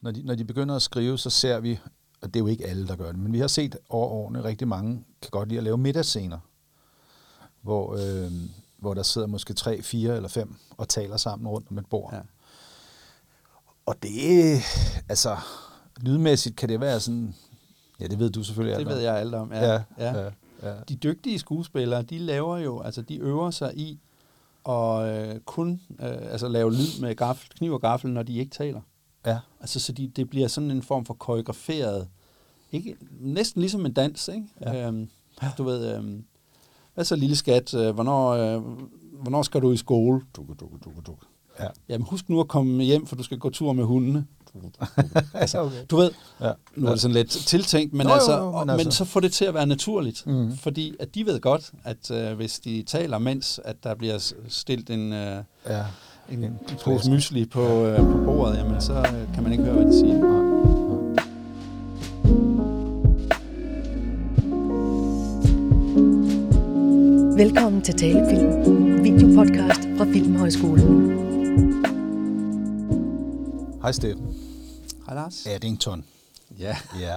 når de, når de begynder at skrive, så ser vi, og det er jo ikke alle, der gør det, men vi har set over årene rigtig mange, kan godt lide at lave middagsscener, hvor, øh, hvor der sidder måske tre, fire eller fem og taler sammen rundt om et bord. Ja. Og det, altså, lydmæssigt kan det være sådan, ja, det ved du selvfølgelig Det ved jeg alt om, ja. ja, ja. ja, ja. De dygtige skuespillere, de laver jo, altså de øver sig i at øh, kun øh, altså lave lyd med gaffel, kniv og gaffel, når de ikke taler. Ja. Altså, så de, det bliver sådan en form for koreograferet, ikke, næsten ligesom en dans, ikke? Ja. Øhm, du ved, øhm, hvad så lille skat, øh, hvornår, øh, hvornår skal du i skole? Dukke, dukke, dukke, dukke. Ja. Jamen husk nu at komme hjem, for du skal gå tur med hundene. altså, okay. Du ved, ja. nu er det sådan lidt tiltænkt, men, Nå, altså, jo, men, altså. men så får det til at være naturligt. Mm. Fordi at de ved godt, at øh, hvis de taler, mens at der bliver stillet en, øh, ja. En, en pose mysli på, øh, på bordet, jamen så øh, kan man ikke høre, hvad de siger. Velkommen til Talefilm, videopodcast fra Filmhøjskolen. Hej Steffen. Hej Lars. Addington. Ja. ja.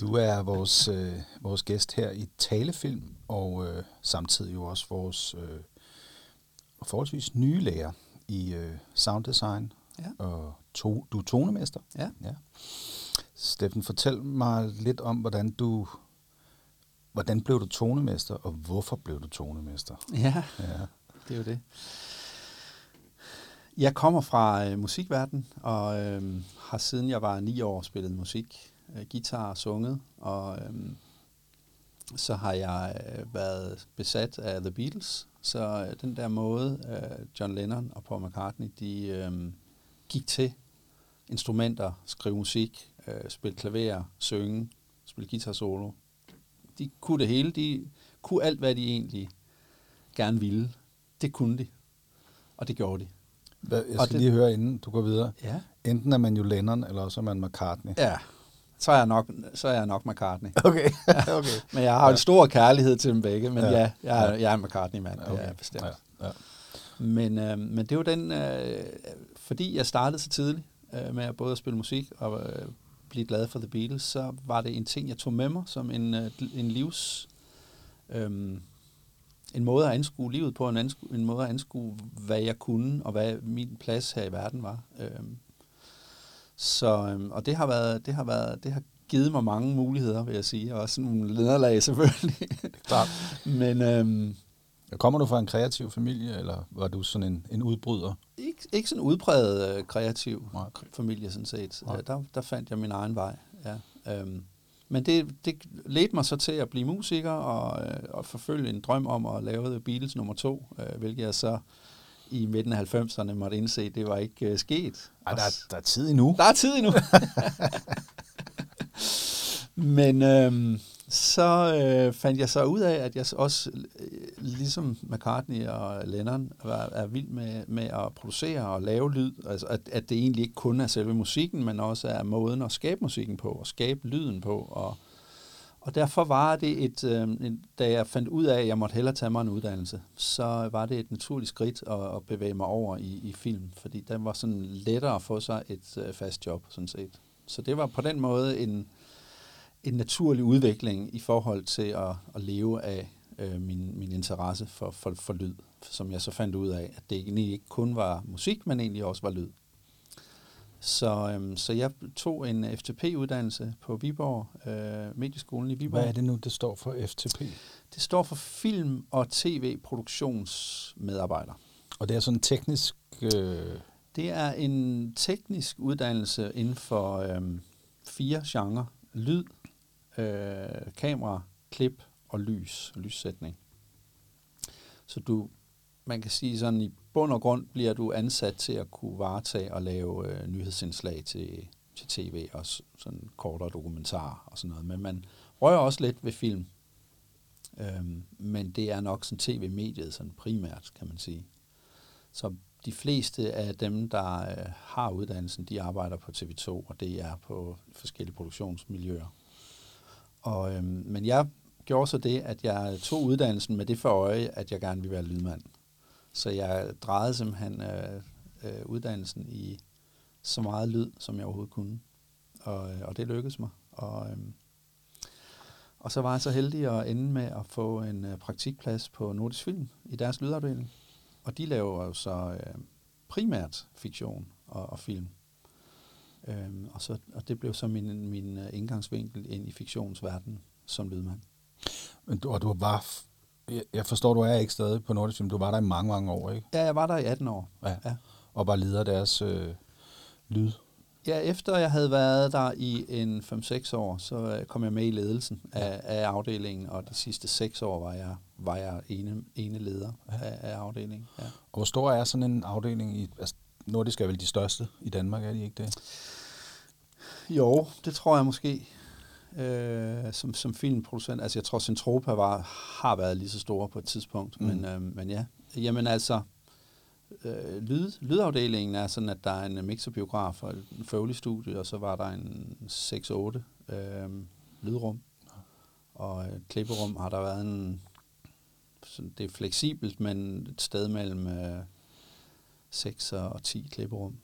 Du er vores, øh, vores gæst her i Talefilm, og øh, samtidig jo også vores øh, forholdsvis nye lærer i øh, sounddesign. Ja. Og to, du er tonemester. Ja. ja. Steffen, fortæl mig lidt om, hvordan du Hvordan blev du tonemester, og hvorfor blev du tonemester? Ja, ja. det er jo det. Jeg kommer fra øh, musikverdenen, og øh, har siden jeg var ni år spillet musik, øh, guitar og sunget, og øh, så har jeg øh, været besat af The Beatles. Så øh, den der måde, øh, John Lennon og Paul McCartney, de øh, gik til instrumenter, skrive musik, øh, spille klaver, synge, spille guitar solo, de kunne det hele. De kunne alt, hvad de egentlig gerne ville. Det kunne de. Og det gjorde de. Jeg skal og det, lige høre, inden du går videre. Ja. Enten er man jo Lennon, eller også er man McCartney. Ja, så er jeg nok, så er jeg nok McCartney. Okay. okay. men jeg har ja. en stor kærlighed til dem begge, men ja, ja jeg, er, jeg er en McCartney-mand, okay. det er jeg bestemt. Ja. Ja. Men, øh, men det var den, øh, fordi jeg startede så tidligt øh, med at både at spille musik og øh, blive glad for The Beatles, så var det en ting, jeg tog med mig som en, øh, en livs... Øhm, en måde at anskue livet på, en, anskue, en måde at anskue, hvad jeg kunne, og hvad min plads her i verden var. Øhm, så, øhm, og det har været, det har været, det har givet mig mange muligheder, vil jeg sige, og også nogle lederlag selvfølgelig. Klart. Men, øhm, Kommer du fra en kreativ familie, eller var du sådan en, en udbryder? Ikke, ikke sådan en udpræget øh, kreativ Nej. familie, sådan set. Nej. Der, der fandt jeg min egen vej, ja. Øhm, men det, det ledte mig så til at blive musiker og, øh, og forfølge en drøm om at lave The Beatles nummer to, øh, hvilket jeg så i midten af 90'erne måtte indse, det var ikke øh, sket. Ej, der, er, der er tid endnu. Der er tid endnu. Men øhm, så øh, fandt jeg så ud af, at jeg også, øh, ligesom McCartney og Lennon, var, er vild med, med at producere og lave lyd. Altså, at, at det egentlig ikke kun er selve musikken, men også er måden at skabe musikken på, og skabe lyden på. Og, og derfor var det et, øh, da jeg fandt ud af, at jeg måtte hellere tage mig en uddannelse, så var det et naturligt skridt at, at bevæge mig over i, i film, fordi den var sådan lettere at få sig et øh, fast job, sådan set. Så det var på den måde en en naturlig udvikling i forhold til at, at leve af øh, min, min interesse for, for, for lyd, som jeg så fandt ud af, at det egentlig ikke kun var musik, men egentlig også var lyd. Så, øhm, så jeg tog en FTP-uddannelse på Viborg, øh, Medieskolen i Viborg. Hvad er det nu, det står for FTP? Det står for Film- og TV-produktionsmedarbejder. Og det er sådan en teknisk... Øh... Det er en teknisk uddannelse inden for øh, fire genrer. Lyd, øh, kamera, klip og lys, lyssætning. Så du, man kan sige sådan, i bund og grund bliver du ansat til at kunne varetage og lave øh, nyhedsindslag til, til tv og sådan kortere dokumentarer og sådan noget. Men man rører også lidt ved film. Øhm, men det er nok sådan tv-mediet sådan primært, kan man sige. Så de fleste af dem, der øh, har uddannelsen, de arbejder på TV2, og det er på forskellige produktionsmiljøer. Og, øhm, men jeg gjorde så det, at jeg tog uddannelsen med det for øje, at jeg gerne ville være lydmand. Så jeg drejede simpelthen øh, øh, uddannelsen i så meget lyd, som jeg overhovedet kunne. Og, øh, og det lykkedes mig. Og, øh, og så var jeg så heldig at ende med at få en øh, praktikplads på Nordisk Film i deres lydafdeling. Og de laver jo så øh, primært fiktion og, og film. Øhm, og, så, og det blev så min, min øh, indgangsvinkel ind i fiktionsverdenen som lydmand. Men du, og du var... Jeg, jeg forstår, du er ikke stadig på Nordisk Film. Du var der i mange, mange år, ikke? Ja, jeg var der i 18 år. Ja. ja. Og var leder deres øh, lyd. Ja, efter jeg havde været der i en 5-6 år, så øh, kom jeg med i ledelsen af, af afdelingen, og de sidste 6 år var jeg, var jeg ene, ene leder af, af afdelingen. Ja. Og hvor stor er sådan en afdeling i... Altså, Nordisk er vel de største i Danmark, er de ikke det? Jo, det tror jeg måske. Øh, som, som filmproducent. Altså, jeg tror, Centropa var, har været lige så store på et tidspunkt. Mm. Men, øh, men ja, jamen altså, øh, lyd, lydafdelingen er sådan, at der er en mixerbiograf og en Foley-studie, og så var der en 6-8 øh, lydrum. Og et klipperum har der været en... Sådan, det er fleksibelt, men et sted mellem øh, 6 og 10 klipperum.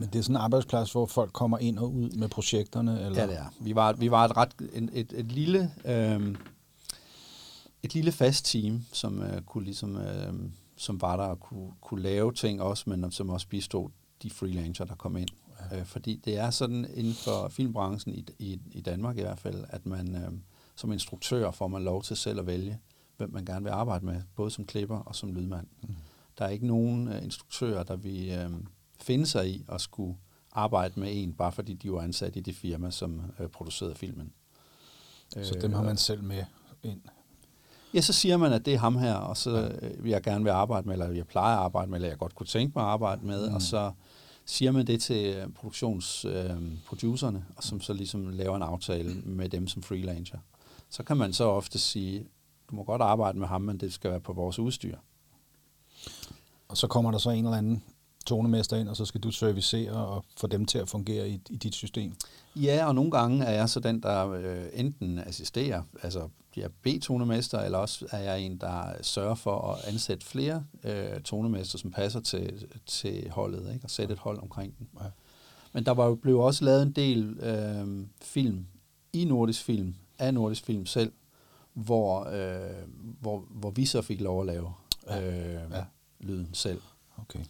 Men det er sådan en arbejdsplads, hvor folk kommer ind og ud med projekterne? Eller? Ja, det er. Vi var, vi var et ret et, et, et lille øh, et lille fast team, som øh, kunne ligesom øh, som var der og kunne, kunne lave ting også, men som også bistod de freelancer, der kom ind. Ja. Øh, fordi det er sådan inden for filmbranchen i, i, i Danmark i hvert fald, at man øh, som instruktør får man lov til selv at vælge, hvem man gerne vil arbejde med, både som klipper og som lydmand. Mm. Der er ikke nogen øh, instruktører, der vil øh, finde sig i at skulle arbejde med en, bare fordi de var ansat i det firma, som øh, producerede filmen. Så dem har man selv med ind? Ja, så siger man, at det er ham her, og så øh, vil jeg gerne vil arbejde med, eller jeg plejer at arbejde med, eller jeg godt kunne tænke mig at arbejde med, mm. og så siger man det til øh, produktionsproducerne, øh, og som så ligesom laver en aftale med dem som freelancer. Så kan man så ofte sige, du må godt arbejde med ham, men det skal være på vores udstyr. Og så kommer der så en eller anden tonemester ind, og så skal du servicere og få dem til at fungere i, i dit system? Ja, og nogle gange er jeg så den, der øh, enten assisterer, altså jeg er B-tonemester, eller også er jeg en, der sørger for at ansætte flere øh, tonemester, som passer til, til holdet, ikke? og sætte et hold omkring den. Ja. Men der var blev også lavet en del øh, film i Nordisk Film, af Nordisk Film selv, hvor, øh, hvor, hvor vi så fik lov at lave øh, Ja. lyden selv. Okay.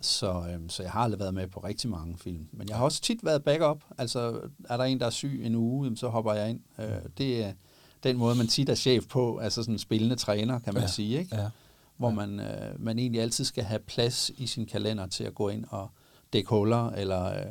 Så, øhm, så jeg har aldrig været med på rigtig mange film. Men jeg har også tit været backup. Altså, er der en, der er syg en uge, jamen, så hopper jeg ind. Øh, det er den måde, man tit er chef på, altså sådan en spillende træner, kan man Ja, sige. Ikke? Ja. Hvor man, øh, man egentlig altid skal have plads i sin kalender til at gå ind og dække huller, eller øh,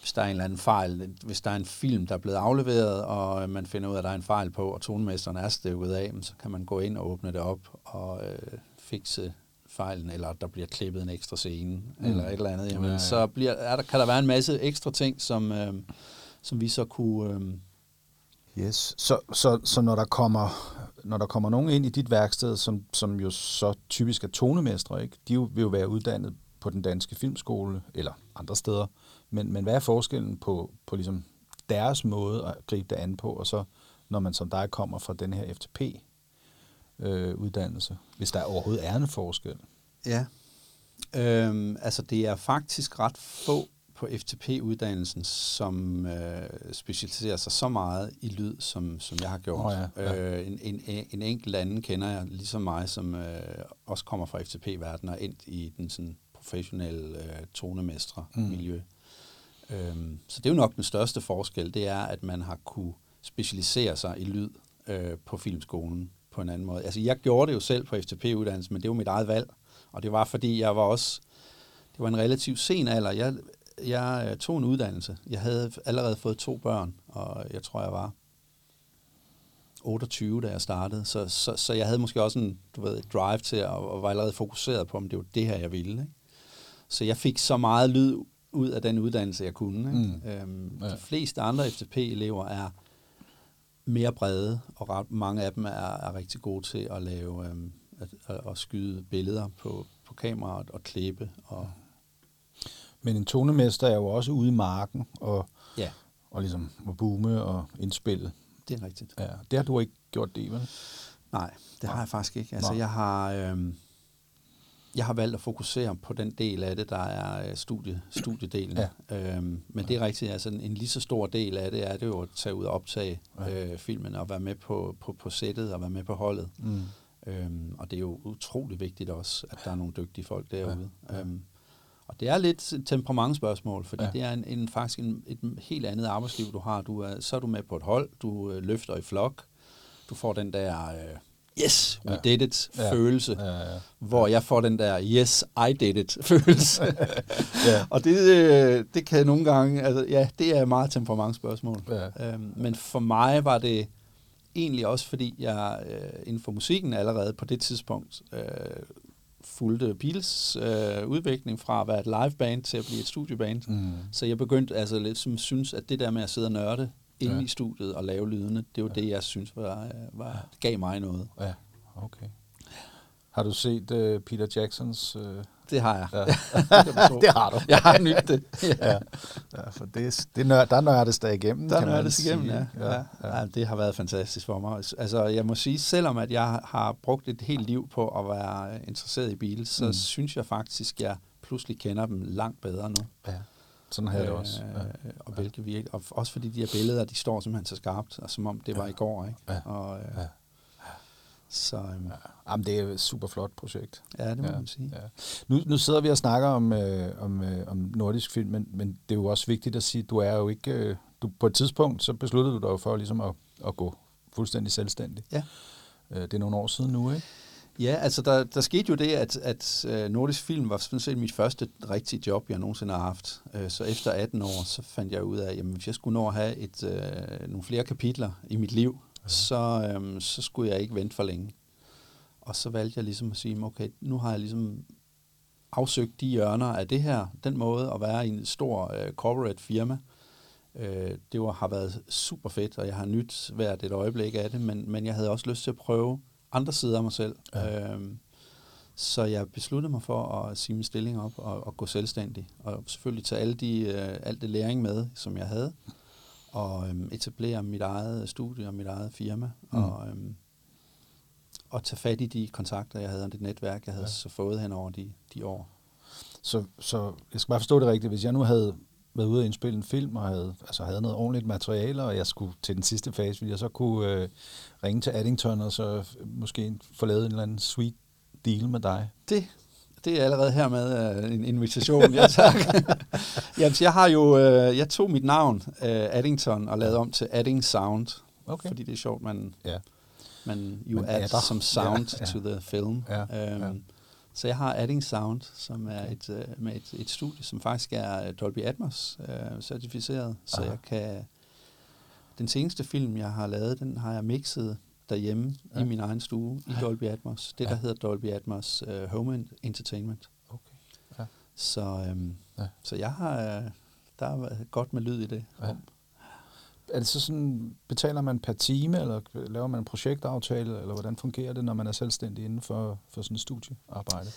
hvis der er en eller anden fejl, hvis der er en film, der er blevet afleveret, og man finder ud af, at der er en fejl på, og tonemesteren er støvet af, så kan man gå ind og åbne det op og øh, fikse fejlen, eller der bliver klippet en ekstra scene, mm. eller et eller andet. Jamen, Ja, ja. Så bliver, er der, kan der være en masse ekstra ting, som, øh, som vi så kunne... Øh, Yes. Så, så, så når, der kommer, når der kommer nogen ind i dit værksted, som, som jo så typisk er tonemestre, ikke? de vil jo være uddannet på den danske filmskole, eller andre steder, men, men hvad er forskellen på, på ligesom deres måde at gribe det an på, og så når man som dig kommer fra den her FTP-uddannelse, hvis der overhovedet er en forskel? Ja. Øhm, altså, det er faktisk ret få på FTP-uddannelsen, som øh, specialiserer sig så meget i lyd, som, som jeg har gjort. Åh ja, ja. Øh, en, en, en enkelt anden kender jeg, ligesom mig, som øh, også kommer fra FTP-verdenen og ind i den sådan, professionelle øh, tonemestre-miljø. Mm. Øhm, så det er jo nok den største forskel, det er, at man har kunne specialisere sig i lyd øh, på filmskolen på en anden måde. Altså, jeg gjorde det jo selv på FTP-uddannelsen, men det var mit eget valg. Og det var, fordi jeg var også... Det var en relativt sen alder. Jeg, jeg øh, tog en uddannelse. Jeg havde allerede fået to børn, og jeg tror, jeg var 28, da jeg startede. Så, så, så jeg havde måske også en du ved, drive til, at, og var allerede fokuseret på, om det var det her, jeg ville. Ikke? Så jeg fik så meget lyd ud af den uddannelse, jeg kunne. Ikke? Mm. Øhm, Ja. De fleste andre FTP-elever er mere brede, og ret, mange af dem er, er rigtig gode til at lave øhm, at, at, skyde billeder på, på kameraet og klippe. Og, Men en tonemester er jo også ude i marken og, ja, og ligesom at boome og indspille. det er rigtigt. Ja, det har du ikke gjort det, vel? Nej, det har jeg faktisk ikke. Altså, Nej. jeg har... Øhm, jeg har valgt at fokusere på den del af det, der er øh, studie, studiedelen. Ja. Øhm, men det er rigtigt, altså en, en lige så stor del af det er det jo at tage ud og optage ja. øh, filmen og være med på, på, på sættet og være med på holdet. Mm. Øhm, og det er jo utrolig vigtigt også, at der er nogle dygtige folk derude. Ja. Øhm, og det er lidt et temperamentsspørgsmål, fordi ja. det er en, en, faktisk en, et helt andet arbejdsliv, du har. Du er, så er du med på et hold, du øh, løfter i flok, du får den der... Øh, yes, we ja. did it ja. følelse, ja, ja, ja. hvor jeg får den der yes, I did it følelse. ja. Og det, øh, det kan nogle gange, altså ja, det er meget temperamentsspørgsmål. Ja. Øhm, men for mig var det egentlig også, fordi jeg øh, inden for musikken allerede på det tidspunkt øh, fulgte Beatles øh, udvikling fra at være et liveband til at blive et studieband. Mm. Så jeg begyndte altså lidt som synes, at det der med at sidde og nørde inde ja. i studiet og lave lydene, det var ja. det, jeg synes var, var, gav mig noget. Ja, okay. Har du set uh, Peter Jacksons... Uh, det har jeg. Ja. det har du. Jeg har nyt det. ja. ja, for det, det nør, der nørdes der igennem, Der nørdes igennem, ja. Ja. Ja. Ja. ja. Det har været fantastisk for mig. Altså, jeg må sige, selvom at jeg har brugt et helt liv på at være interesseret i Beatles, så mm. synes jeg faktisk, at jeg pludselig kender dem langt bedre nu. Ja. Sådan har jeg det også. Ja. Og, hvilke virke, og også fordi de her billeder, de står simpelthen så skarpt, og som om det var ja. i går. Ikke? Ja. Og, øh, ja. Så, øhm, ja. Jamen, det er et super flot projekt. Ja, det må ja. man sige. Ja. Nu, nu sidder vi og snakker om, øh, om, øh, om nordisk film, men, men det er jo også vigtigt at sige, at du er jo ikke... Øh, du, på et tidspunkt, så besluttede du dig jo for ligesom at, at gå fuldstændig selvstændig. Ja. Øh, det er nogle år siden nu, ikke? Ja, altså der, der skete jo det, at, at uh, Nordisk Film var sådan set mit første rigtige job, jeg nogensinde har haft. Uh, så efter 18 år, så fandt jeg ud af, at hvis jeg skulle nå at have et, uh, nogle flere kapitler i mit liv, så, um, så skulle jeg ikke vente for længe. Og så valgte jeg ligesom at sige, okay, nu har jeg ligesom afsøgt de hjørner af det her, den måde at være i en stor uh, corporate firma. Uh, det var, har været super fedt, og jeg har nyt hvert et øjeblik af det, men, men jeg havde også lyst til at prøve andre sider af mig selv. Ja. Øhm, så jeg besluttede mig for at sige min stilling op og, og gå selvstændig. Og selvfølgelig tage alle de, øh, alt det læring med, som jeg havde. Og øhm, etablere mit eget studie og mit eget firma. Mm. Og, øhm, og tage fat i de kontakter, jeg havde, og det netværk, jeg havde ja. så fået hen over de, de år. Så, så jeg skal bare forstå det rigtigt. Hvis jeg nu havde været ude og indspille en film, og havde, altså havde noget ordentligt materiale, og jeg skulle til den sidste fase, ville jeg så kunne øh, ringe til Addington, og så måske få lavet en eller anden sweet deal med dig? Det, det er allerede her med uh, en invitation. ja, tak. Jamen, jeg har jo, uh, jeg tog mit navn, uh, Addington, og lavede om til Adding Sound, okay. fordi det er sjovt, man, ja. man jo man add som sound ja, ja. to the film. Ja, um, ja. Så jeg har Adding Sound, som er et, uh, med et, et studie, som faktisk er Dolby Atmos uh, certificeret, så Aha. jeg kan... Den seneste film, jeg har lavet, den har jeg mixet derhjemme ja. i min egen stue i Dolby Atmos. Det, der ja. hedder Dolby Atmos uh, Home Entertainment. Okay. Ja. Så, um, ja. så jeg har... Uh, der er godt med lyd i det. Ja er det så sådan, betaler man per time, eller laver man en projektaftale, eller hvordan fungerer det, når man er selvstændig inden for, for sådan et studiearbejde?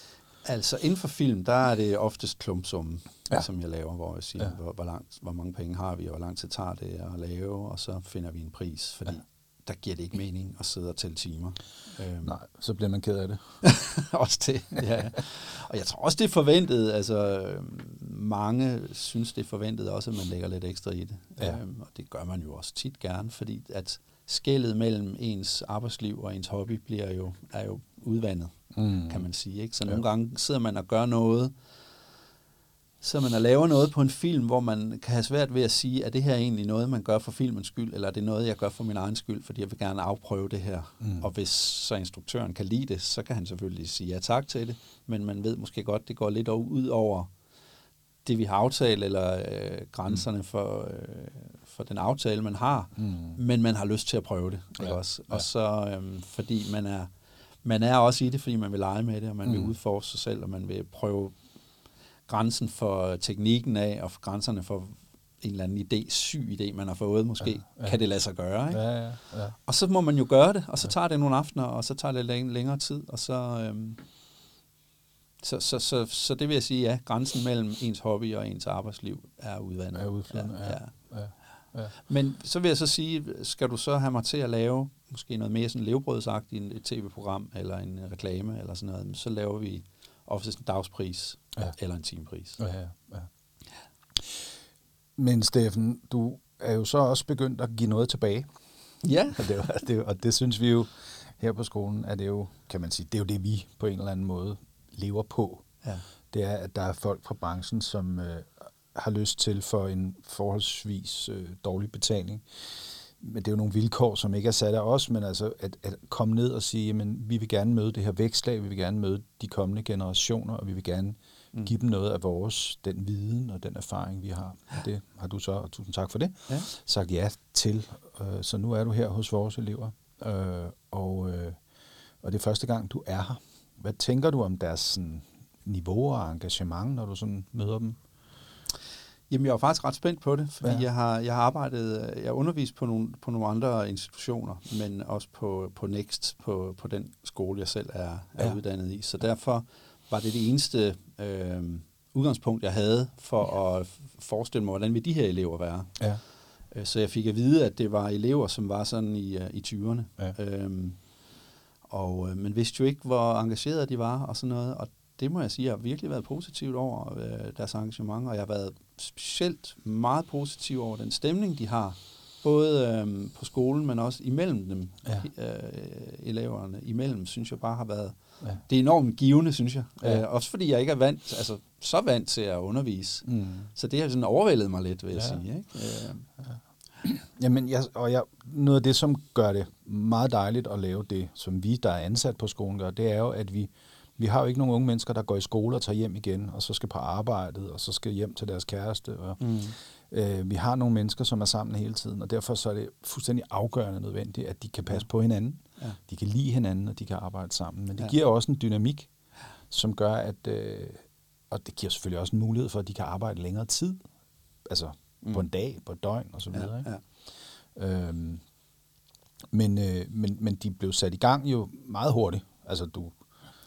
Altså inden for film, der er det oftest klumpsummen, ja. som jeg laver, hvor jeg siger, ja. hvor, hvor, langt, hvor mange penge har vi, og hvor lang tid tager det at lave, og så finder vi en pris, fordi ja. Der giver det ikke mening at sidde og tælle timer. Øhm. Nej, så bliver man ked af det. også det, ja. Og jeg tror også, det er forventet, altså mange synes, det er forventet også, at man lægger lidt ekstra i det. Ja. Øhm, og det gør man jo også tit gerne, fordi at skældet mellem ens arbejdsliv og ens hobby bliver jo, er jo udvandet, mm. kan man sige. Ikke? Så ja. nogle gange sidder man og gør noget, så man laver noget på en film, hvor man kan have svært ved at sige, at det her er egentlig noget, man gør for filmens skyld, eller er det noget, jeg gør for min egen skyld, fordi jeg vil gerne afprøve det her. Mm. Og hvis så instruktøren kan lide det, så kan han selvfølgelig sige ja tak til det, men man ved måske godt, det går lidt ud over det, vi har aftalt, eller øh, grænserne mm. for, øh, for den aftale, man har, mm. men man har lyst til at prøve det. Ikke ja. også? Og så, øh, fordi man er, man er også i det, fordi man vil lege med det, og man mm. vil udforske sig selv, og man vil prøve grænsen for teknikken af, og for grænserne for en eller anden idé, syg idé, man har fået måske, ja, ja. kan det lade sig gøre. Ikke? Ja, ja, ja. Og så må man jo gøre det, og så tager det nogle aftener, og så tager det læng- længere tid, og så, øhm, så, så, så, så det vil jeg sige, ja, grænsen mellem ens hobby og ens arbejdsliv er udvandet. Er udvandet, ja. ja. ja. Ja. Men så vil jeg så sige, skal du så have mig til at lave måske noget mere sådan levebrødsagtigt, et tv-program eller en reklame eller sådan noget, så laver vi oftest en dagspris Ja. eller en timepris. Ja, ja, ja. Men Steffen, du er jo så også begyndt at give noget tilbage. Ja, Og det, jo- det, og det synes vi jo her på skolen, at det er jo, kan man sige, det er jo det, vi på en eller anden måde lever på. ja. Det er, at der er folk fra branchen, som øh, har lyst til for en forholdsvis øh, dårlig betaling. Men det er jo nogle vilkår, som ikke er sat af os, men altså at, at komme ned og sige, jamen vi vil gerne møde det her vækslag, vi vil gerne møde de kommende generationer, og vi vil gerne mm. give dem noget af vores, den viden og den erfaring, vi har. Og det har du så, og tusind tak for det, Ja. sagt ja til. Øh, så nu er du her hos vores elever, øh, og, øh, og det er første gang, du er her. Hvad tænker du om deres sådan, niveau og engagement, når du sådan møder dem? Jamen, jeg var faktisk ret spændt på det, fordi Ja. ja. jeg, har, jeg har arbejdet, jeg har undervist på nogle, på nogle andre institutioner, men også på, på Next, på, på den skole, jeg selv er, er Ja. uddannet i. Så derfor var det det eneste øh, udgangspunkt, jeg havde for at forestille mig, hvordan vil de her elever være. Ja. Øh, Så jeg fik at vide, at det var elever, som var sådan i, øh, i 20'erne. Ja. Øhm, og, øh, men vidste jo ikke, hvor engagerede de var og sådan noget. Og det må jeg sige, jeg har virkelig været positivt over øh, deres engagement, og jeg har været specielt meget positiv over den stemning, de har. Både øh, på skolen, men også imellem dem, Ja. ja. øh, eleverne imellem, synes jeg bare har været... Ja. Det er enormt givende, synes jeg. Ja. Ja. Øh, også fordi jeg ikke er vant, altså så vant til at undervise. Mm. Så det har sådan overvældet mig lidt, vil jeg Ja. sige. Ikke? Øh, Jamen, jeg, og jeg, noget af det, som gør det meget dejligt at lave det, som vi, der er ansat på skolen, gør, det er jo, at vi, vi har jo ikke nogen unge mennesker, der går i skole og tager hjem igen, og så skal på arbejdet, og så skal hjem til deres kæreste. Og, mm. øh, vi har nogle mennesker, som er sammen hele tiden, og derfor så er det fuldstændig afgørende nødvendigt, at de kan passe på hinanden, Ja. de kan lide hinanden, og de kan arbejde sammen. Men det Ja. giver også en dynamik, som gør, at... Øh, og det giver selvfølgelig også en mulighed for, at de kan arbejde længere tid. Altså mm. på en dag, på et døgn og så videre. Ja, ikke? ja. Øhm, men, øh, men, men de blev sat i gang jo meget hurtigt. Altså du,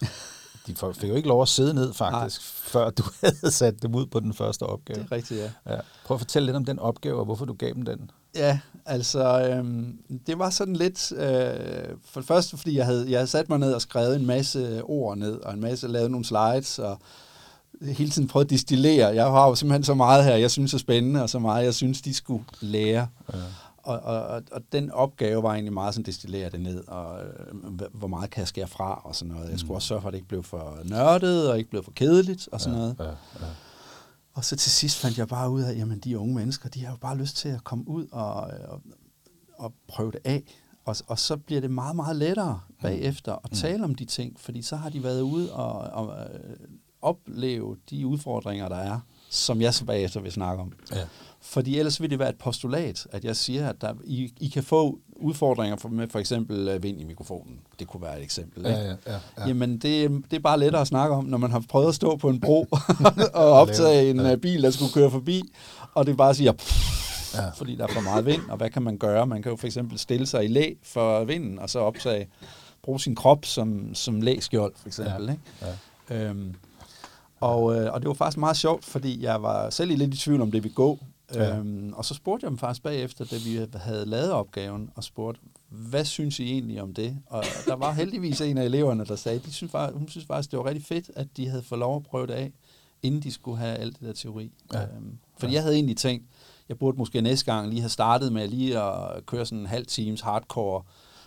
de fik jo ikke lov at sidde ned faktisk, Nej. før du havde sat dem ud på den første opgave. Det er rigtigt, ja. Ja. Prøv at fortælle lidt om den opgave, og hvorfor du gav dem den. Ja, altså, øhm, det var sådan lidt, øh, for det første, fordi jeg havde, jeg havde sat mig ned og skrevet en masse ord ned, og en masse lavet nogle slides, og hele tiden prøvet at distillere. Jeg har jo simpelthen så meget her, jeg synes er spændende, og så meget, jeg synes, de skulle lære. Ja. Og, og, og, den opgave var egentlig meget sådan distillere det ned, og øh, hvor meget kan jeg skære fra, og sådan noget. Jeg skulle også sørge for, at det ikke blev for nørdet, og ikke blev for kedeligt, og sådan noget. Ja, ja. Og så til sidst fandt jeg bare ud af, jamen de unge mennesker, de har jo bare lyst til at komme ud og, og, og prøve det af. Og, og så bliver det meget, meget lettere bagefter at tale om de ting, fordi så har de været ude og, og øh, opleve de udfordringer, der er, som jeg så bagefter vil snakke om. Ja. Fordi ellers vil det være et postulat, at jeg siger, at der, I, I kan få udfordringer for, med for eksempel øh, vind i mikrofonen. Det kunne være et eksempel. Ikke? Ja, ja, ja, ja. Jamen, det, det er bare lettere at snakke om, når man har prøvet at stå på en bro og optage en Ja. ja. bil, der skulle køre forbi, og det bare siger, pff, ja. fordi der er for meget vind, og hvad kan man gøre? Man kan jo for eksempel stille sig i læ for vinden, og så optage, bruge sin krop som, som læskjold, for eksempel. Ja. Ikke? Ja. Øhm, og, øh, og det var faktisk meget sjovt, fordi jeg var selv lidt i tvivl om det ville gå. Ja. Ja. Øhm, og så spurgte jeg dem faktisk bagefter, da vi havde lavet opgaven, og spurgte, hvad synes I egentlig om det? Og der var heldigvis en af eleverne, der sagde, de synes, faktisk- hun synes faktisk, det var rigtig fedt, at de havde fået lov at prøve det af, inden de skulle have alt det der teori. Ja. Øhm, fordi jeg havde egentlig tænkt, jeg burde måske næste gang lige have startet med lige at køre sådan en halv times hardcore,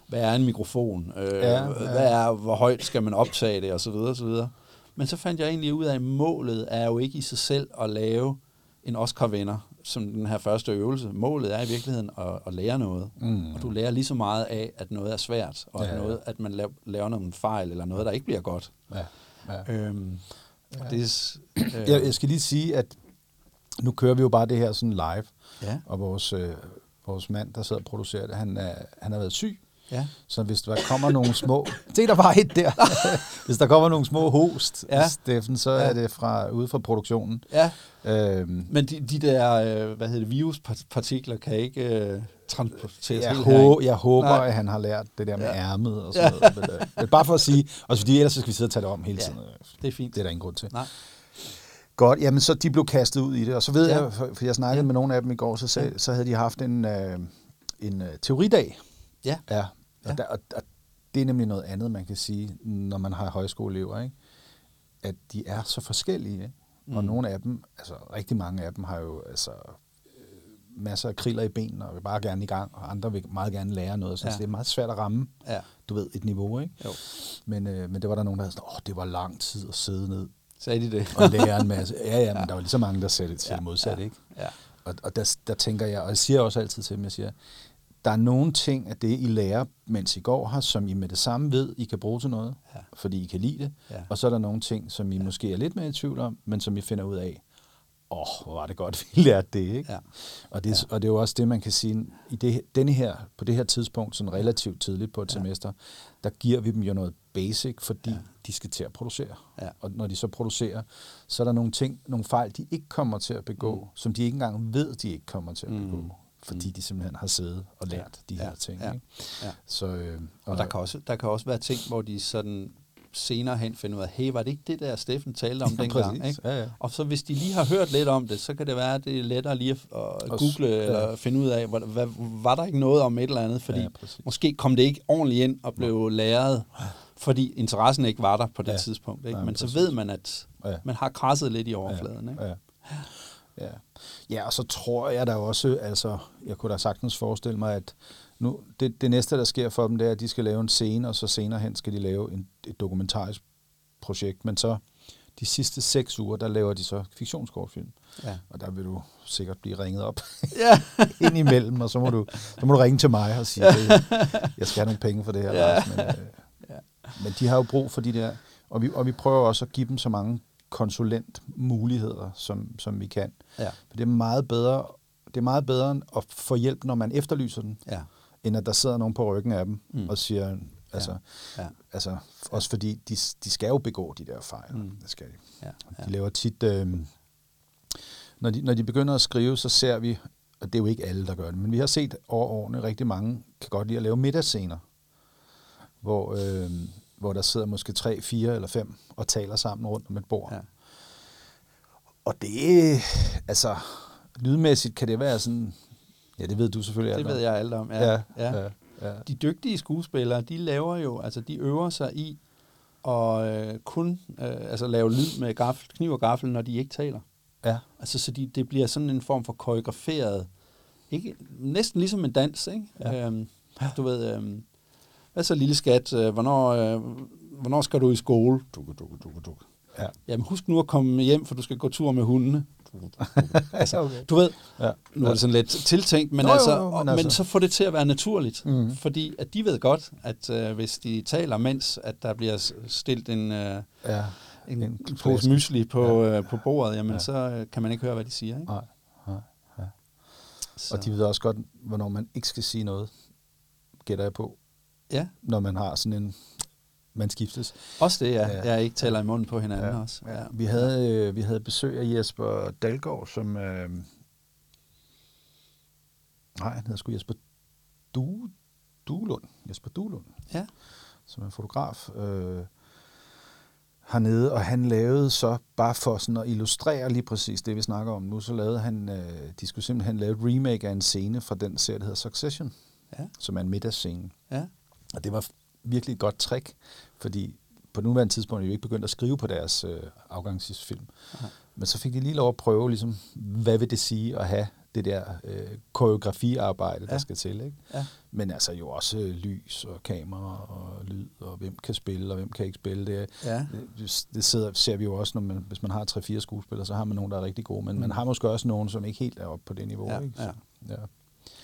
hvad er en mikrofon? Øh, Ja, ja. Hvad er, hvor højt skal man optage det, og så videre, og så videre. Men så fandt jeg egentlig ud af, at målet er jo ikke i sig selv at lave en Oscar-vinder, som den her første øvelse. Målet er i virkeligheden at, at lære noget. Mm. Og du lærer lige så meget af, at noget er svært, og Ja, at, ja. noget, at man laver, laver nogle fejl, eller noget, der ikke bliver godt. Ja, ja. Øhm, og det øh, Jeg, jeg skal lige sige, at nu kører vi jo bare det her sådan live, ja, og vores, øh, vores mand, der sidder og producerer det, han, er, han har været syg. Ja, Så hvis der kommer nogle små... Se, der var et der. hvis der kommer nogle små host, ja. Ja. Steffen, så ja. Ja. er det fra, ude fra produktionen. ja. Øhm, Men de, de der, øh, hvad hedder det, viruspartikler kan ikke øh, transporteres jeg, herind. jeg håber, Nej. at han har lært det der med Ja. ærmet og sådan noget. Men, øh, men bare for at sige, og fordi ellers skal vi sidde og tage det om hele Ja. tiden. Det er fint. Det er der ingen grund til. Nej. Godt, jamen så de blev kastet ud i det, og så ved ja. Ja. jeg, for, jeg snakkede ja. Ja. med nogle af dem i går, så, sag, Ja. så havde de haft en, øh, en øh, teoridag. Ja. Ja, og, Ja. Der, og, og det er nemlig noget andet, man kan sige, når man har højskoleelever. Ikke? at de er så forskellige. Ikke? Mm. Og nogle af dem, altså rigtig mange af dem, har jo altså øh, masser af kriller i benene og vil bare gerne i gang, og andre vil meget gerne lære noget. Så Ja. det er meget svært at ramme, Ja. du ved, et niveau. Ikke? Jo. Men, øh, men det var der nogen, der havde sådan, åh, det var lang tid at sidde ned Sagde de det? og lære en masse. Ja, ja, men Ja. der var lige så mange, der sagde det til Ja, modsatte, ja, ikke? Ja. Og, og der, der tænker jeg, og jeg siger også altid til dem, jeg siger, der er nogle ting af det, I lærer, mens I går her, som I med det samme ved, I kan bruge til noget, Ja. fordi I kan lide det. Ja. Og så er der nogle ting, som I måske er lidt mere i tvivl om, men som I finder ud af, åh, oh, hvor var det godt, vi lærte det, ikke? Ja. Og, det, Ja. ja. og det er jo også det, man kan sige, i det, denne her, på det her tidspunkt, sådan relativt tidligt på et Ja. ja. semester, der giver vi dem jo noget basic, fordi Ja. ja. de skal til at producere. Ja. Og når de så producerer, så er der nogle ting, nogle fejl, de ikke kommer til at begå, mm. som de ikke engang ved, de ikke kommer til at begå. Mm. Mm. Fordi de simpelthen har siddet og lært Ja. de Ja. her ting. Ja. Ikke? Ja. Så, øh, Og der kan, også, der kan også være ting, hvor de sådan senere hen finder ud af, hey, var det ikke det der, Steffen talte om Ja, dengang? præcis. Ikke? Ja, ja. Og så hvis de lige har hørt lidt om det, så kan det være, at det er lettere lige at, at Og s- google ja. eller finde ud af, hvad, hvad, var der ikke noget om et eller andet? Fordi Ja, præcis. måske kom det ikke ordentligt ind og blev læret, fordi interessen ikke var der på det Ja. tidspunkt. Ikke? Ja, Men så præcis. ved man, at Ja. man har krasset lidt i overfladen. Ikke? Ja. Ja. ja, og så tror jeg da også, altså, jeg kunne da sagtens forestille mig, at nu, det, det næste, der sker for dem, det er, at de skal lave en scene, og så senere hen skal de lave en, et dokumentarisk projekt. Men så de sidste seks uger, der laver de så fiktionskortfilm. Ja. Og der vil du sikkert blive ringet op Ja. ind imellem, og så må, du, så må du ringe til mig og sige, at jeg skal have nogle penge for det her. Ja. Lars, men, øh, Ja. men de har jo brug for de der, og vi, og vi prøver også at give dem så mange konsulentmuligheder, som, som vi kan. Ja. For det er meget bedre, det er meget bedre at få hjælp, når man efterlyser den, Ja. end at der sidder nogen på ryggen af dem Mm. og siger, altså, Ja. ja. altså også fordi de, de skal jo begå de der fejl. Mm. Det skal de. Ja. De laver tit, øh, når, de, når de begynder at skrive, så ser vi, og det er jo ikke alle, der gør det, men vi har set over årene rigtig mange, kan godt lide at lave middagsscener, hvor, øh, hvor der sidder måske tre, fire eller fem og taler sammen rundt om et bord. Ja. Og det, altså, lydmæssigt kan det være sådan, ja, det ved du selvfølgelig Det alt ved om. jeg alt om. Ja. Ja, ja. ja, ja. De dygtige skuespillere, de laver jo, altså de øver sig i at øh, kun øh, altså lave lyd med gaffel, kniv og gaffel, når de ikke taler. ja. Altså så de, det bliver sådan en form for koreograferet, ikke, næsten ligesom en dans, ikke? Ja. Øhm, du ved, øhm, hvad så lille skat, øh, hvornår, øh, hvornår skal du i skole? Dukke, dukke, dukke, dukke. Ja. Jamen husk nu at komme hjem, for du skal gå tur med hundene. altså, okay. du ved, Ja. nu er det sådan lidt tiltænkt, men, Nå, jo, altså, jo, men men, altså- men så få det til at være naturligt. Mhm. Fordi at de ved godt, at øh, hvis de taler, mens at der bliver s- stillet en, øh, ja. en, En pose mysli på, Ja. øh, på bordet, jamen Ja. så øh, kan man ikke høre, hvad de siger. Ikke? Nej, nej, ja. Så, Og de ved også godt, hvornår man ikke skal sige noget, gætter jeg på, ja, når man har sådan en, man skiftes. også det, ja. Ja. Jeg ikke taler i munden på hinanden Ja. også. Ja. Vi havde, øh, vi havde besøg af Jesper Dalgaard, som... Øh, nej, han hedder sgu Jesper du, Duelund. Jesper Duelund, ja. som er fotograf øh, hernede, og han lavede så, bare for sådan at illustrere lige præcis det, vi snakker om nu, så lavede han, øh, de skulle simpelthen lave et remake af en scene fra den serie, der hedder Succession, Ja. som er en middagsscene. Ja. Og det var virkelig et godt trick, fordi på nuværende tidspunkt er de jo ikke begyndt at skrive på deres øh, afgangsfilm. Aha. Men så fik de lige lov at prøve, ligesom, hvad vil det sige at have det der øh, koreografiarbejde, der Ja. skal til. Ikke? Ja. Men altså jo også øh, lys og kamera og lyd, og hvem kan spille, og hvem kan ikke spille. Det, Ja. det, det sidder, ser vi jo også, når man, hvis man har tre-fire skuespillere, så har man nogen, der er rigtig gode, men Mm. man har måske også nogen, som ikke helt er oppe på det niveau. Ja, ikke? ja. ja.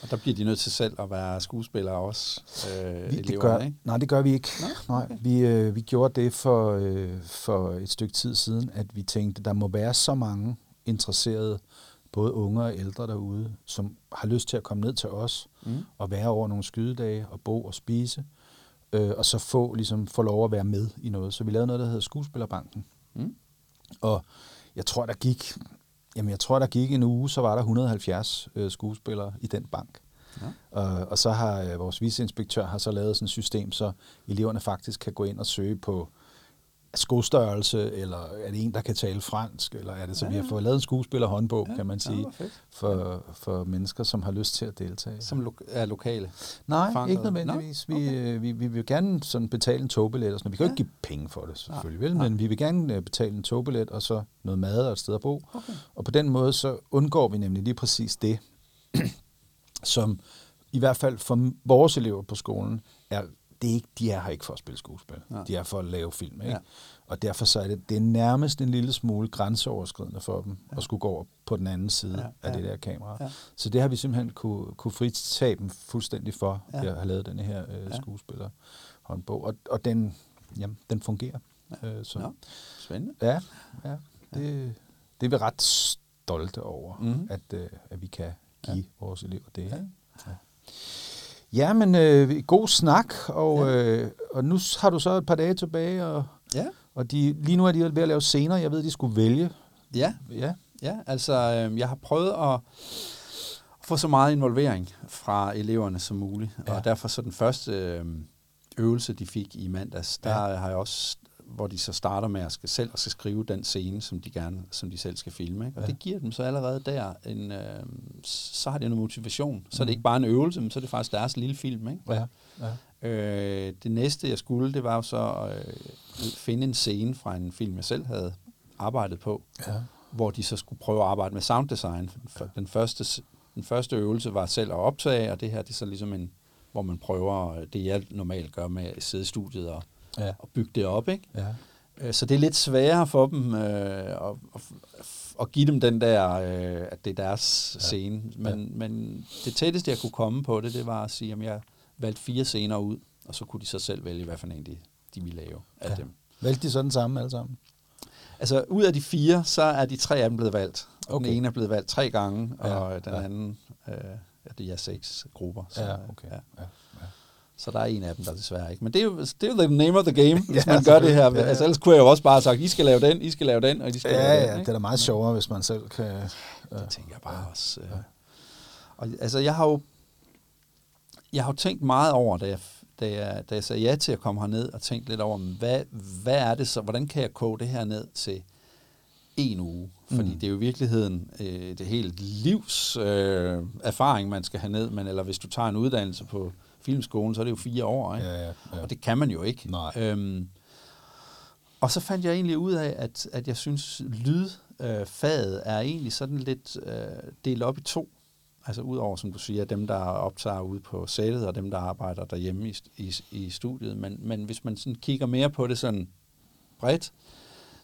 Og der bliver de nødt til selv at være skuespillere også, øh, Vi, det eleverne, gør, ikke? nej, det gør vi ikke. Nå, Nej, okay. vi, øh, vi gjorde det for, øh, for et stykke tid siden, at vi tænkte, der må være så mange interesserede, både unge og ældre derude, som har lyst til at komme ned til os Mm. og være over nogle skydedage og bo og spise, øh, og så få, ligesom, få lov at være med i noget. Så vi lavede noget, der hedder Skuespillerbanken. Mm. Og jeg tror, der gik, jamen jeg tror, der gik en uge, så var der 170 øh, skuespillere i den bank. Ja. Og, og så har øh, vores viceinspektør har så lavet sådan et system, så eleverne faktisk kan gå ind og søge på skostørrelse, eller er det en, der kan tale fransk, eller er det så, ja, vi har fået lavet en skuespillerhåndbog, ja, kan man sige, ja, for, for mennesker, som har lyst til at deltage. Som lo- er lokale? Nej, forankret. ikke nødvendigvis. No? Okay. Vi, vi, vi vil gerne sådan betale en togbillet, og sådan. vi kan ja. ikke give penge for det, selvfølgelig, vel, men vi vil gerne øh, betale en togbillet, og så noget mad og et sted at bo. Okay. Og på den måde, så undgår vi nemlig lige præcis det, som i hvert fald for vores elever på skolen er det er ikke, de er her ikke for at spille skuespil. Ja. De er for at lave film. Ikke? Ja. Og derfor så er det, det er nærmest en lille smule grænseoverskridende for dem ja. at skulle gå over på den anden side ja. Ja. af det der kamera. Ja. Så det har vi simpelthen kunne, kunne fritage dem fuldstændig for, ja. at have lavet den her øh, ja. skuespillerhåndbog. Og, og den, jamen, den fungerer. Ja. Øh, så. Ja. Spændende. Ja, ja. Det, det er vi ret stolte over, mm-hmm. at, øh, at vi kan give ja. vores elever det. Ja. Ja. Ja, men øh, god snak, og, ja. øh, og nu har du så et par dage tilbage, og, ja. og de, lige nu er de ved at lave scener. Jeg ved, de skulle vælge. Ja, ja. ja altså øh, jeg har prøvet at få så meget involvering fra eleverne som muligt, ja. og derfor så den første øh, øvelse, de fik i mandags, der ja. har jeg også hvor de så starter med at skal selv at skal skrive den scene, som de gerne, som de selv skal filme. Ikke? Og ja. det giver dem så allerede der en, øh, så har de noget motivation. Så mm. er det ikke bare en øvelse, men så er det faktisk deres lille film. Ikke? Ja. Ja. Øh, det næste, jeg skulle, det var jo så at øh, finde en scene fra en film, jeg selv havde arbejdet på, ja. hvor de så skulle prøve at arbejde med sounddesign. Den første, den første øvelse var selv at optage, og det her det er så ligesom en, hvor man prøver det, jeg normalt gør med at sidde i studiet og ja. og bygge det op. Ikke? Ja. Øh, så det er lidt sværere for dem øh, at, at, give dem den der, øh, at det er deres ja. scene. Men, ja. men det tætteste, jeg kunne komme på det, det var at sige, at jeg valgte fire scener ud, og så kunne de så selv vælge, hvad for en de, de ville lave af ja. dem. Valgte de så den samme alle sammen? Altså, ud af de fire, så er de tre af dem blevet valgt. Okay. Den ene er blevet valgt tre gange, ja. og den ja. anden, øh, det er seks grupper. Så, ja, okay. Ja. Ja. Så der er en af dem, der desværre ikke. Men det er jo, det er jo the name of the game, hvis ja, man gør det her. Ja, ja. Altså, ellers kunne jeg jo også bare have sagt, I skal lave den, I skal lave den, og de skal ja, lave ja, den. Ja, det er da meget sjovere, hvis man selv kan... Ja. Det tænker jeg bare også. Øh. Ja. Og, altså, jeg har jo jeg har jo tænkt meget over, da jeg, da, jeg, da jeg sagde ja til at komme herned, og tænkt lidt over, hvad, hvad er det så, hvordan kan jeg koge det her ned til en uge? Fordi mm. det er jo i virkeligheden øh, det helt livs øh, erfaring, man skal have ned, men eller hvis du tager en uddannelse på filmskolen, så er det jo fire år, ikke? Ja, ja, ja. og det kan man jo ikke. Nej. Øhm, og så fandt jeg egentlig ud af, at, at jeg synes, lydfaget øh, er egentlig sådan lidt øh, delt op i to. Altså udover, som du siger, dem, der optager ude på sættet, og dem, der arbejder derhjemme i, i, i studiet. Men, men hvis man sådan kigger mere på det sådan bredt,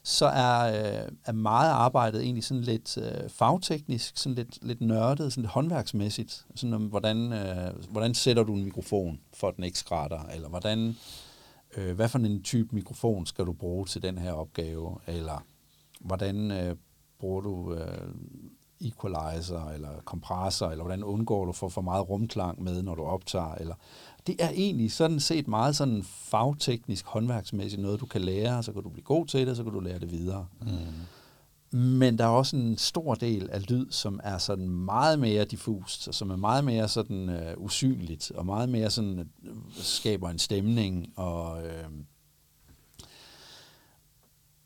så er, øh, er meget arbejdet egentlig sådan lidt øh, fagteknisk, sådan lidt, lidt nørdet, sådan lidt håndværksmæssigt. Sådan om, hvordan, øh, hvordan sætter du en mikrofon, for at den ikke skrætter, eller hvordan, øh, hvad for en type mikrofon skal du bruge til den her opgave, eller hvordan øh, bruger du øh, equalizer eller kompressor, eller hvordan undgår du for for meget rumklang med, når du optager, eller det er egentlig sådan set meget sådan fagteknisk, håndværksmæssigt noget, du kan lære, så kan du blive god til det, så kan du lære det videre. Mm. Men der er også en stor del af lyd, som er sådan meget mere diffust, og som er meget mere sådan uh, usynligt, og meget mere sådan uh, skaber en stemning, og uh,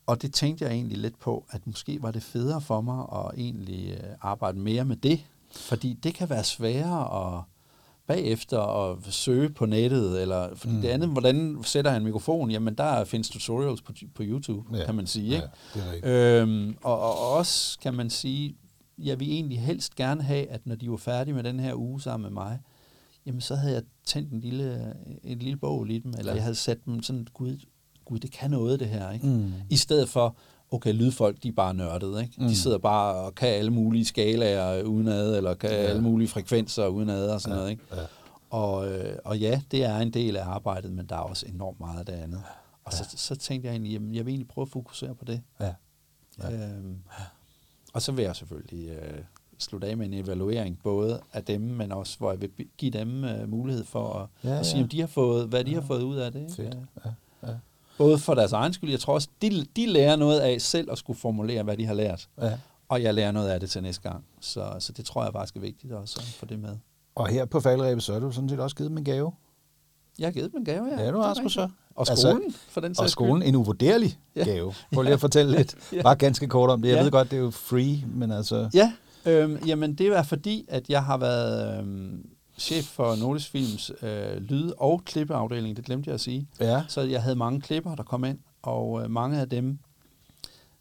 og det tænkte jeg egentlig lidt på, at måske var det federe for mig at egentlig uh, arbejde mere med det, fordi det kan være sværere at bagefter at søge på nettet, eller fordi mm. det andet, hvordan sætter han en mikrofon, jamen der findes tutorials på, på YouTube, ja. kan man sige. Ikke? Ja, det er øhm, og, og også kan man sige, jeg vil egentlig helst gerne have, at når de var færdige med den her uge sammen med mig, jamen så havde jeg tændt en lille, en lille bog i dem, eller ja. jeg havde sat dem sådan, gud, gud, det kan noget det her, ikke? Mm. I stedet for, okay, lydfolk, de er bare nørdede, ikke? Mm. De sidder bare og kan alle mulige skalaer udenad, eller kan ja. alle mulige frekvenser udenad og sådan ja. noget, ikke? Ja. Og, øh, og ja, det er en del af arbejdet, men der er også enormt meget af det andet. Og ja. så, så tænkte jeg egentlig, jamen, jeg vil egentlig prøve at fokusere på det. Ja. ja. Øhm, og så vil jeg selvfølgelig øh, slutte af med en evaluering, både af dem, men også hvor jeg vil give dem øh, mulighed for at, ja, at sige, om de har fået, hvad de ja. har fået ud af det. Ikke? Fedt. Ja. Ja. Både for deres egen skyld. Jeg tror også, de, de lærer noget af selv at skulle formulere, hvad de har lært. Ja. Og jeg lærer noget af det til næste gang. Så, så det tror jeg faktisk er vigtigt også at få det med. Og her på faldrebet, så er du sådan set også givet dem en gave. Jeg har givet dem en gave, ja. Ja, du har sgu så. Og Altså, skolen, for den Og skolen en uvurderlig Ja. gave. Prøv lige at fortælle lidt, Ja. bare ganske kort om det. Jeg Ja. ved godt, det er jo free, men altså... Ja, øhm, jamen det er fordi, at jeg har været øhm, chef for Nordisk Films øh, lyd- og klippeafdeling, det glemte jeg at sige. Ja, Så jeg havde mange klipper, der kom ind, og øh, mange af dem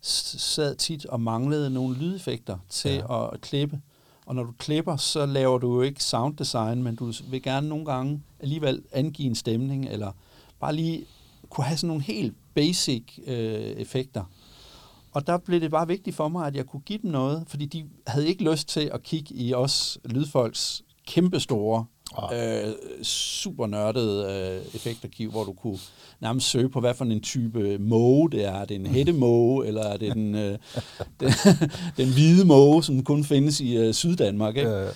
sad tit og manglede nogle lydeffekter til Ja. ja. at klippe. Og når du klipper, så laver du jo ikke sound design, men du vil gerne nogle gange alligevel angive en stemning, eller bare lige kunne have sådan nogle helt basic øh, effekter. Og der blev det bare vigtigt for mig, at jeg kunne give dem noget, fordi de havde ikke lyst til at kigge i os lydfolks kæmpestore, øh, super nørdede øh, effektarkiv, hvor du kunne nærmest søge på, hvad for en type måge det er. Er det en hættemåge, eller er det den, øh, den, den hvide måge, som kun findes i øh, Syddanmark? Ikke? øh,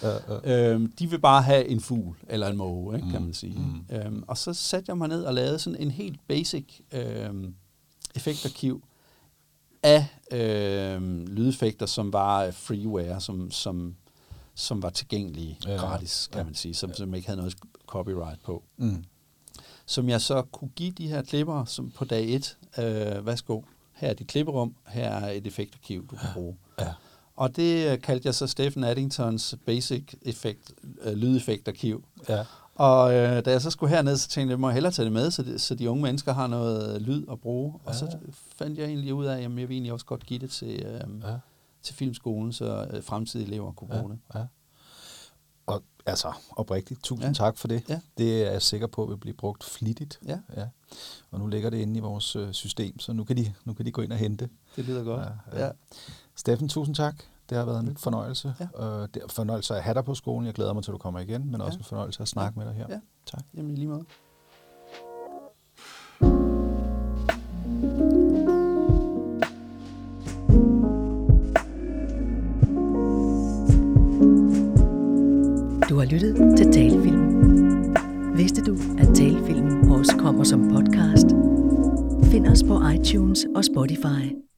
øh, øh. Øhm, de vil bare have en fugl, eller en måge, ikke, kan Mm, man sige. mm. Øhm, og så satte jeg mig ned og lavede sådan en helt basic øhm, effektarkiv af øhm, lydeffekter, som var øh, freeware, som, som, som var tilgængelige Ja, ja, gratis, kan ja, man sige, som, som ikke havde noget copyright på. Mm. Som jeg så kunne give de her klipper som på dag et. Øh, værsgo, her er dit klipperum, her er et effektarkiv, du kan bruge. Ja. Og det øh, kaldte jeg så Stephen Addingtons Basic Effect, øh, lydeffektarkiv. Ja. Og øh, da jeg så skulle herned, så tænkte jeg, må jeg hellere tage det med, så, det, så de unge mennesker har noget lyd at bruge. Og så fandt jeg egentlig ud af, at jeg vil egentlig også godt give det til, øh, Ja. Til filmskolen, så øh, fremtidige elever kunne bruge det. Ja. Og altså, oprigtigt, tusind ja. Ja. tak for det. Ja. Det er jeg sikker på vil blive brugt flittigt. Ja. ja. Og nu ligger det inde i vores øh, system, så nu kan, de, nu kan de gå ind og hente. Det lyder godt. Ja, Ja, ja. ja. Steffen, tusind tak. Det har været en fornøjelse. Ja. Øh, det er fornøjelse at have dig på skolen. Jeg glæder mig til, at du kommer igen, men også Ja. en fornøjelse at snakke med dig her. Ja. Tak. Jamen lige måde. Du har lyttet til Talefilm. Vidste du, at Talefilm også kommer som podcast? Find os på iTunes og Spotify.